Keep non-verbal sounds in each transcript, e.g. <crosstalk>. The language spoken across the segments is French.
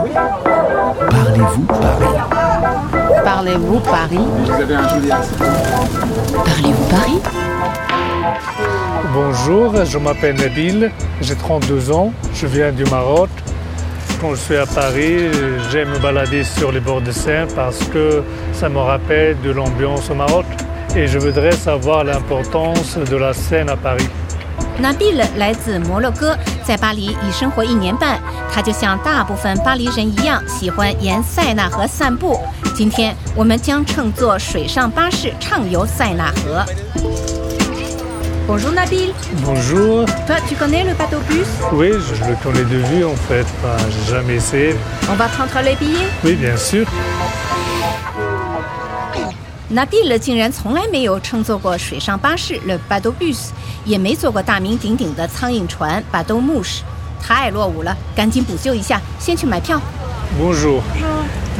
Parlez-vous Paris? Parlez-vous Paris? Vous avez un joli accent. Parlez-vous Paris? Bonjour, je m'appelle Nabil, j'ai 32 ans, je viens du Maroc. Quand je suis à Paris, j'aime me balader sur les bords de Seine parce que ça me rappelle de l'ambiance au Maroc. Et je voudrais savoir l'importance de la Seine à Paris. Nabil 来自摩洛哥，在巴黎已生活一年半。他就像大部分巴黎人一样，喜欢沿塞纳河散步。今天我们将乘坐水上巴士畅游塞纳河。Bonjour Nabil. Bonjour, Toi, tu connais le bateau bus oui, je le connais de vue en fait, Enfin, j'ai jamais essayé. On va prendre les billets. Oui, bien sûr. Nabil 竟然从来没有乘坐过水上巴士 Le Bateau Bus，也没坐过大名鼎鼎的苍蝇船 Bateau Mouche，太落伍了，赶紧补救一下，先去买票。Bonjour.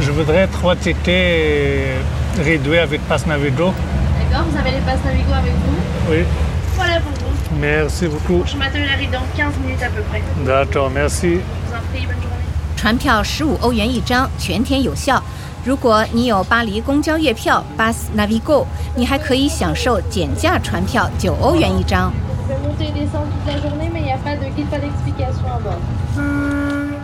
Je voudrais trois tickets réduits avec passe Navigo. D'accord, vous avez les passes Navigo avec vous Oui, Voilà pour vous. merci beaucoup. Je m'attends à l'arrivée dans 15 minutes à peu près. D'accord, merci. vous en prie, bonne journée. 船票十五欧元一张，全天有效。如果你有巴黎公交月票 （Bus Navigo），你还可以享受减价船票九欧元一张。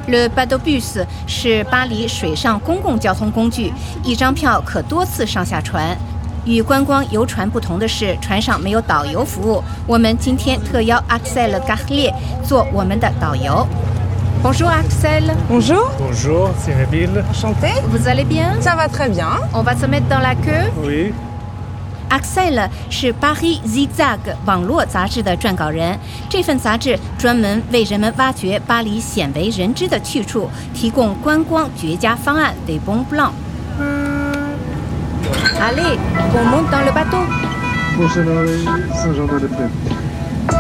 Le bateau bus 是巴黎水上公共交通工具，一张票可多次上下船。与观光游船不同的是，船上没有导游服务。我们今天特邀 Axel Gahli 做我们的导游。Bonjour Axel, Bonjour, Bonjour, c'est Nabil. enchanté. vous allez bien? Ça va très bien. On va se mettre dans la queue. Oui, Axel 是巴黎 Zigzag 网络杂志的撰稿人，这份杂志专门为人们挖掘巴黎鲜为人知的去处，提供观光绝佳方案 des bons plans。Allez, on monte dans le bateau. Prochaine arrivée, Saint-Germain-des-Prés.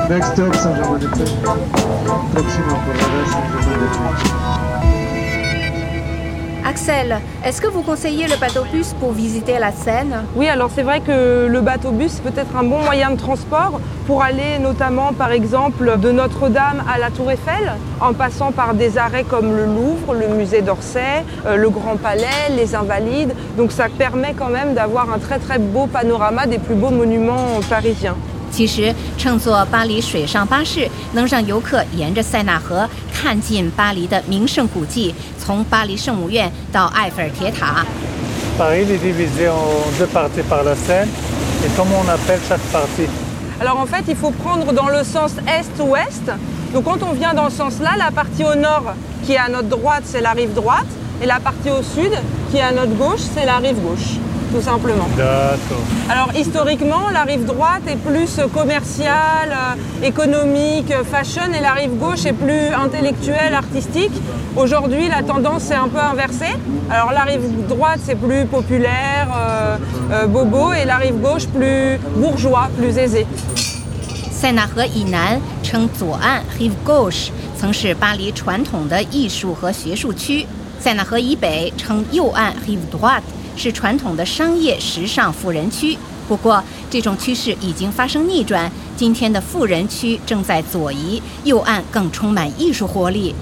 Next stop, Saint-Germain-des-Prés. Próxima parada, Saint-Germain-des-Prés. Axel, est-ce que vous conseillez le bateau bus pour visiter la Seine? Oui, alors c'est vrai que le bateau bus peut être un bon moyen de transport pour aller notamment par exemple de Notre-Dame à la Tour Eiffel, en passant par des arrêts comme le Louvre, le musée d'Orsay, euh, le Grand Palais, les Invalides. Donc ça permet quand même d'avoir un très très beau panorama des plus beaux monuments parisiens. 其实，乘坐巴黎水上巴士能让游客沿着塞纳河看尽巴黎的名胜古迹，从巴黎圣母院到埃菲尔铁塔。 Paris est divisé en deux parties par la Seine. Et comment on appelle chaque partie Alors en fait, il faut prendre dans le sens est-ouest. Donc quand on vient dans ce sens-là, la partie au nord qui est à notre droite, c'est la rive droite. Et la partie au sud qui est à notre gauche, c'est la rive gauche, tout simplement. D'accord. Alors historiquement, la rive droite est plus commerciale, euh, économique, euh, fashion, et la rive gauche est plus intellectuelle, artistique. Aujourd'hui, la tendance est un peu inversée. Alors la rive droite, c'est plus populaire, euh, euh, bobo, et la rive gauche, plus bourgeois, plus aisé. 塞纳河以南称左岸 （Rive Gauche），曾是巴黎传统的艺术和学术区；塞纳河以北称右岸 （Rive Droite）， 是传统的商业、时尚、富人区。不过，这种趋势已经发生逆转，今天的富人区正在左移，右岸更充满艺术活力。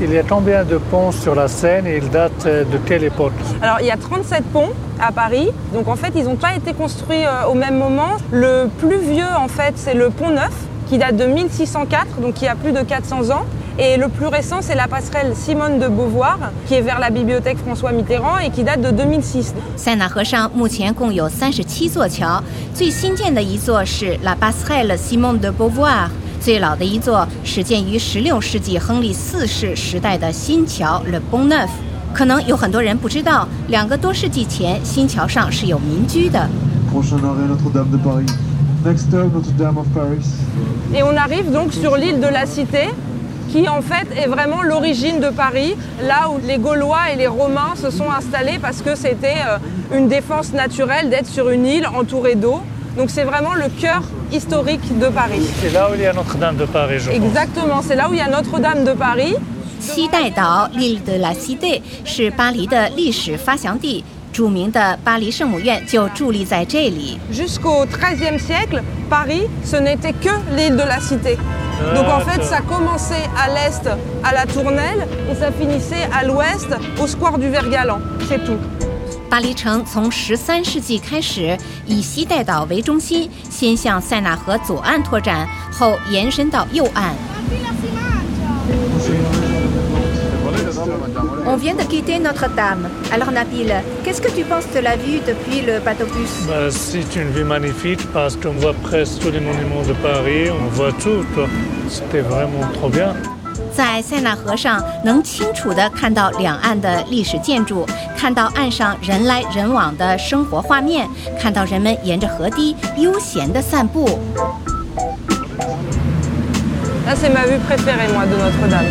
Il y a combien de ponts sur la Seine et ils datent euh, de quelle époque Alors il y a 37 ponts à Paris, donc en fait ils n'ont pas été construits euh, au même moment. Le plus vieux en fait c'est le pont neuf qui date de 1604, donc il y a plus de 400 ans. Et le plus récent c'est la passerelle Simone de Beauvoir qui est vers la bibliothèque François Mitterrand et qui date de 2006. 塞纳河上目前共有三十七座桥，最新建的一座是 La Passerelle Simone de Beauvoir，最老的一座始建于16世纪亨利四世时代的新桥 Le Pont Neuf。可能有很多人不知道，两个多世纪前新桥上是有民居的。 Prochain arrêt, Notre-Dame de Paris. Next stop, Notre-Dame of Paris. Et on arrive donc sur l'île de la Cité qui en fait est vraiment l'origine de Paris, là où les Gaulois et les Romains se sont installés parce que c'était euh, une défense naturelle d'être sur une île entourée d'eau. Donc c'est vraiment le cœur historique de Paris. C'est là où il y a Notre-Dame de Paris, je pense. Exactement, c'est là où il y a Notre-Dame de Paris. 西带岛 （L'Île de la Cité） 是巴黎的历史发祥地，着名的巴黎圣母院就伫立在这里。 Jusqu'au XIIIe siècle, Paris, ce n'était que l'île de la Cité. Donc en fait, D'accord. ça commençait à l'est à la Tournelle et ça finissait à l'ouest au square du Vergalan. C'est tout. 巴黎城从十三世纪开始以西带岛为中心，先向塞纳河左岸拓展，后延伸到右岸。On vient de quitter Notre-Dame. Alors Nabil, qu'est-ce que tu penses de la vue depuis le bateau-bus Bah, c'est une vue magnifique parce qu'on voit presque tous les monuments de Paris, on voit tout. quoi. C'était vraiment trop bien. 在塞纳河上，能清楚地看到两岸的历史建筑，看到岸上人来人往的生活画面，看到人们沿着河堤悠闲地散步。 Là, c'est ma vue préférée, moi, de Notre-Dame.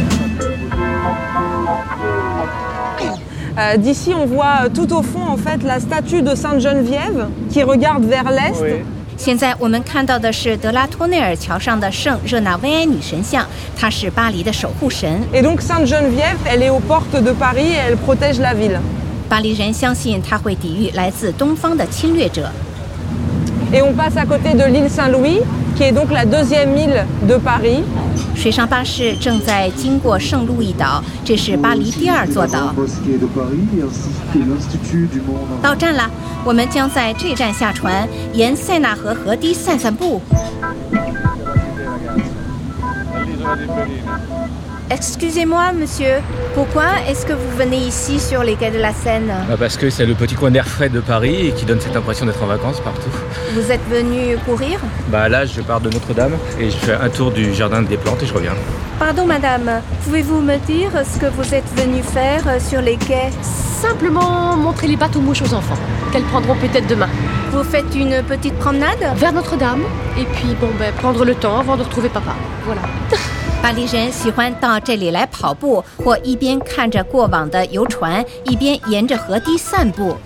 Euh, D'ici, on voit euh, tout au fond, en fait, la statue de Sainte-Geneviève qui regarde vers l'est. Oui. 现在我们看到的是德拉托内尔桥上的圣热那维埃女神像，她是巴黎的守护神。 Et donc, Sainte-Geneviève, elle est aux portes de Paris et elle protège la ville. 巴黎人相信她会抵御来自东方的侵略者。 Et on passe à côté de l'île Saint-Louis, qui est donc la deuxième île de Paris. 水上巴士正在经过圣路易岛，这是巴黎第二座岛。到站了，我们将在这站下船，沿塞纳河河堤散散步。Excusez-moi, monsieur, pourquoi est-ce que vous venez ici sur les quais de la Seine Bah, Parce que c'est le petit coin d'air frais de Paris et qui donne cette impression d'être en vacances partout. Vous êtes venu courir Bah là, je pars de Notre-Dame et je fais un tour du jardin des plantes et je reviens. Pardon, madame, pouvez-vous me dire ce que vous êtes venu faire sur les quais Simplement montrer les bateaux mouches aux enfants, qu'elles prendront peut-être demain. Vous faites une petite promenade Vers Notre-Dame, et puis bon ben prendre le temps avant de retrouver papa. Voilà. <laughs> 巴黎人喜欢到这里来跑步，或一边看着过往的游船，一边沿着河堤散步。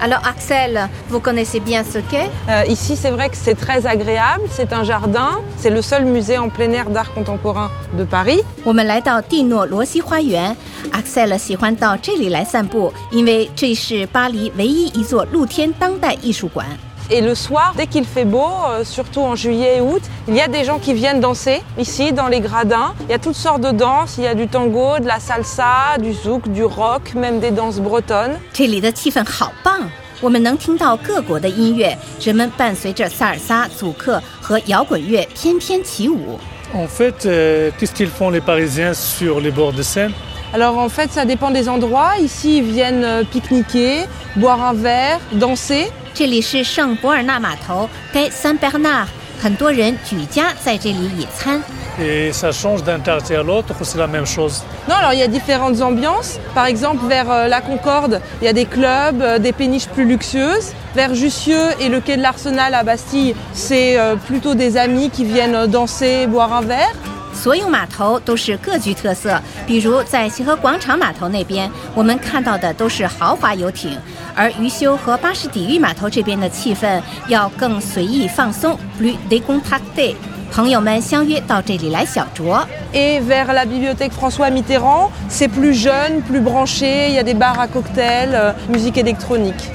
Alors Axel, vous connaissez bien ce quai Euh, ici, c'est vrai que c'est très agréable. C'est un jardin. C'est le seul musée en plein air d'art contemporain de Paris. 我们来到蒂诺罗西花园，Axel 喜欢到这里来散步，因为这是巴黎唯一一座露天当代艺术馆。Et le soir, dès qu'il fait beau, euh, surtout en juillet et août, il y a des gens qui viennent danser ici dans les gradins. Il y a toutes sortes de danses. Il y a du tango, de la salsa, du zouk, du rock, même des danses bretonnes. 这里的气氛好棒，我们能听到各国的音乐，人们伴随着萨尔萨、祖克和摇滚乐翩翩起舞。 En fait, euh, qu'est-ce qu'ils font les Parisiens sur les bords de Seine Alors en fait, ça dépend des endroits. Ici, ils viennent euh, pique-niquer, boire un verre, danser. 这里是圣博尔纳码头，该三贝尔纳，很多人举家在这里野餐。 Et ça change d'un quartier à l'autre ou c'est la même chose Non, alors il y a différentes ambiances. Par exemple, vers euh, la Concorde, il y a des clubs, euh, des péniches plus luxueuses. Vers Jussieu et le quai de l'Arsenal à Bastille, c'est euh, plutôt des amis qui viennent euh, danser, boire un verre. 所有码头都是各具特色，比如在协和广场码头那边，我们看到的都是豪华游艇，而余修和巴士底狱码头这边的气氛要更随意放松 （plus décontracté）。朋友们相约到这里来小酌。Et vers la bibliothèque François Mitterrand, c'est plus jeune, plus branché. Il y a des bars à cocktails, musique électronique.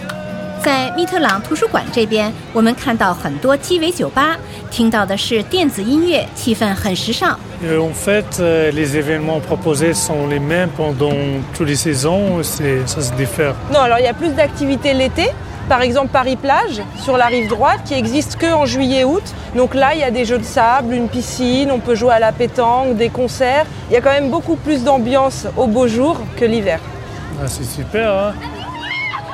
在密特朗图书馆这边，我们看到很多鸡尾酒吧，听到的是电子音乐，气氛很时尚。 Et En fait, euh, les événements proposés sont les mêmes pendant toutes les saisons, ou c'est- ça se diffère. Non, alors il y a plus d'activités l'été. Par exemple, Paris-Plage, sur la rive droite, qui existe que en juillet-août. Donc là, il y a des jeux de sable, une piscine, on peut jouer à la pétanque, des concerts. Il y a quand même beaucoup plus d'ambiance au beau jour que l'hiver. Ah, c'est super, hein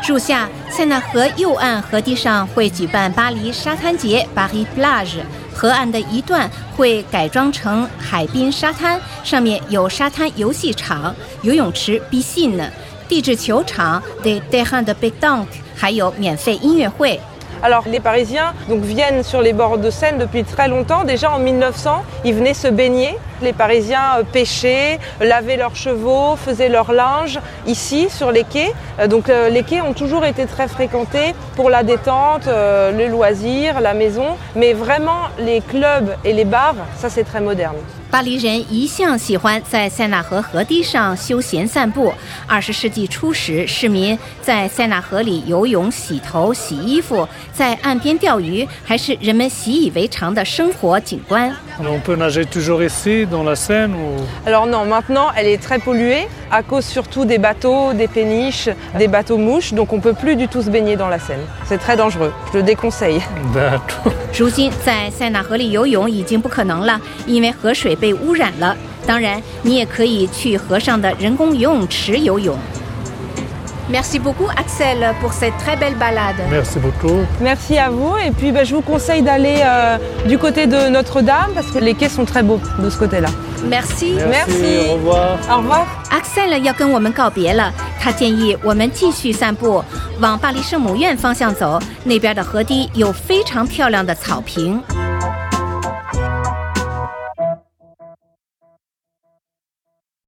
树下， 塞纳河右岸河堤上会举办巴黎沙滩节 （Paris Plage）。河岸的一段会改装成海滨沙滩，上面有沙滩游戏场、游泳池 （piscine）、地质球场 （des terrains de pétanque），还有免费音乐会。Alors les Parisiens donc, viennent sur les bords de Seine depuis très longtemps. Déjà en 1900, ils venaient se baigner Les Parisiens euh, pêchaient, lavaient leurs chevaux, faisaient leur linge ici sur les quais. Euh, Donc euh, les quais ont toujours été très fréquentés pour la détente, euh, les loisirs, la maison. Mais vraiment, les clubs et les bars, ça c'est très moderne. 巴黎人一向喜欢在塞纳河河堤上休闲散步。二十世纪初时，市民在塞纳河里游泳、洗头、洗衣服，在岸边钓鱼，还是人们习以为常的生活景观。 Alors, on peut nager toujours ici, dans la Seine ou... Alors non, maintenant elle est très polluée à cause surtout des bateaux, des péniches, des bateaux mouches. Donc on peut plus du tout se baigner dans la Seine. C'est très dangereux. Je le déconseille. D'accord. 如今在塞纳河里游泳已经不可能了，因为河水被污染了。当然，你也可以去河上的人工游泳池游泳。 <laughs> Merci beaucoup Axel pour cette très belle balade. Merci beaucoup. Merci à vous. Et puis ben, je vous conseille d'aller euh, du côté de Notre-Dame parce que les quais sont très beaux de ce côté-là. Merci. Merci. Au revoir. Au revoir. Axel 要跟我们告别了，他建议我们继续散步，往巴黎圣母院方向走，那边的河堤有非常漂亮的草坪。